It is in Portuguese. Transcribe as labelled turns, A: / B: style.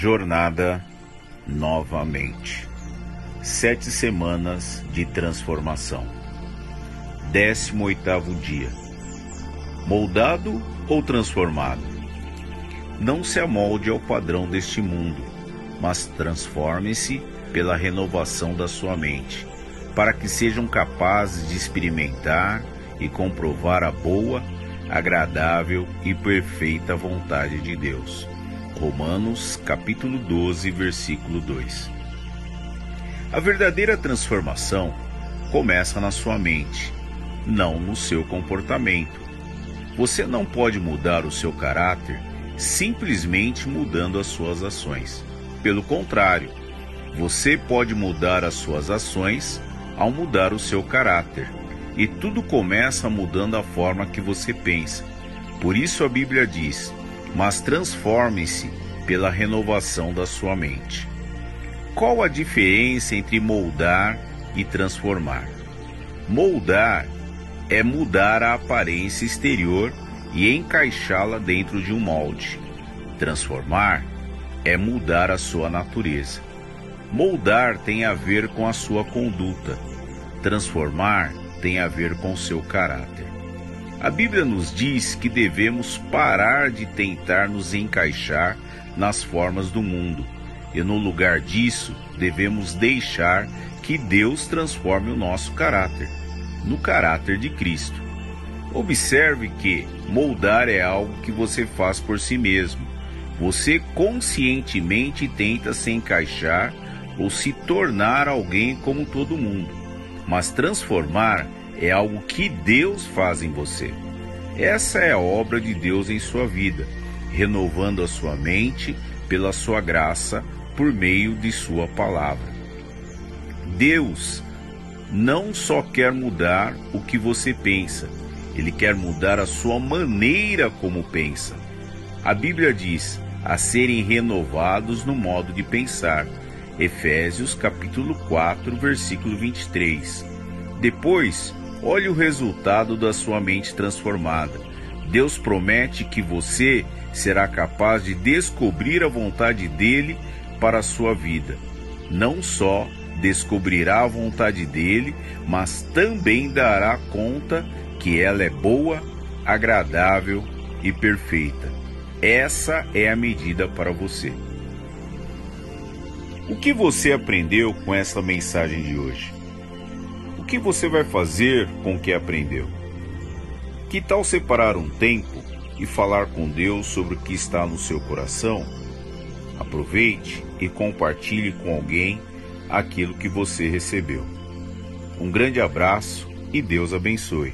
A: jornada novamente. Sete semanas de transformação. Décimo oitavo dia. Moldado ou transformado? Não se amolde ao padrão deste mundo, mas transforme-se pela renovação da sua mente, para que sejam capazes de experimentar e comprovar a boa, agradável e perfeita vontade de Deus. Romanos capítulo 12, versículo 2. A verdadeira transformação começa na sua mente, não no seu comportamento. Você não pode mudar o seu caráter simplesmente mudando as suas ações. Pelo contrário, você pode mudar as suas ações ao mudar o seu caráter. E tudo começa mudando a forma que você pensa. Por isso a Bíblia diz: Mas transforme-se pela renovação da sua mente. Qual a diferença entre moldar e transformar? Moldar é mudar a aparência exterior e encaixá-la dentro de um molde. Transformar é mudar a sua natureza. Moldar tem a ver com a sua conduta, transformar tem a ver com seu caráter. A Bíblia nos diz que devemos parar de tentar nos encaixar nas formas do mundo e, no lugar disso, devemos deixar que Deus transforme o nosso caráter, no caráter de Cristo. Observe que moldar é algo que você faz por si mesmo. Você conscientemente tenta se encaixar ou se tornar alguém como todo mundo. Mas transformar é algo que Deus faz em você. Essa é a obra de Deus em sua vida, renovando a sua mente pela sua graça por meio de sua palavra. Deus não só quer mudar o que você pensa, ele quer mudar a sua maneira como pensa. A Bíblia diz a serem renovados no modo de pensar. Efésios capítulo 4, versículo 23. Depois, olhe o resultado da sua mente transformada. Deus promete que você será capaz de descobrir a vontade dele para a sua vida. Não só descobrirá a vontade dele, mas também dará conta que ela é boa, agradável e perfeita. Essa é a medida para você. O que você aprendeu com essa mensagem de hoje? Que você vai fazer com o que aprendeu? Que tal separar um tempo e falar com Deus sobre o que está no seu coração? Aproveite e compartilhe com alguém aquilo que você recebeu. Um grande abraço e Deus abençoe.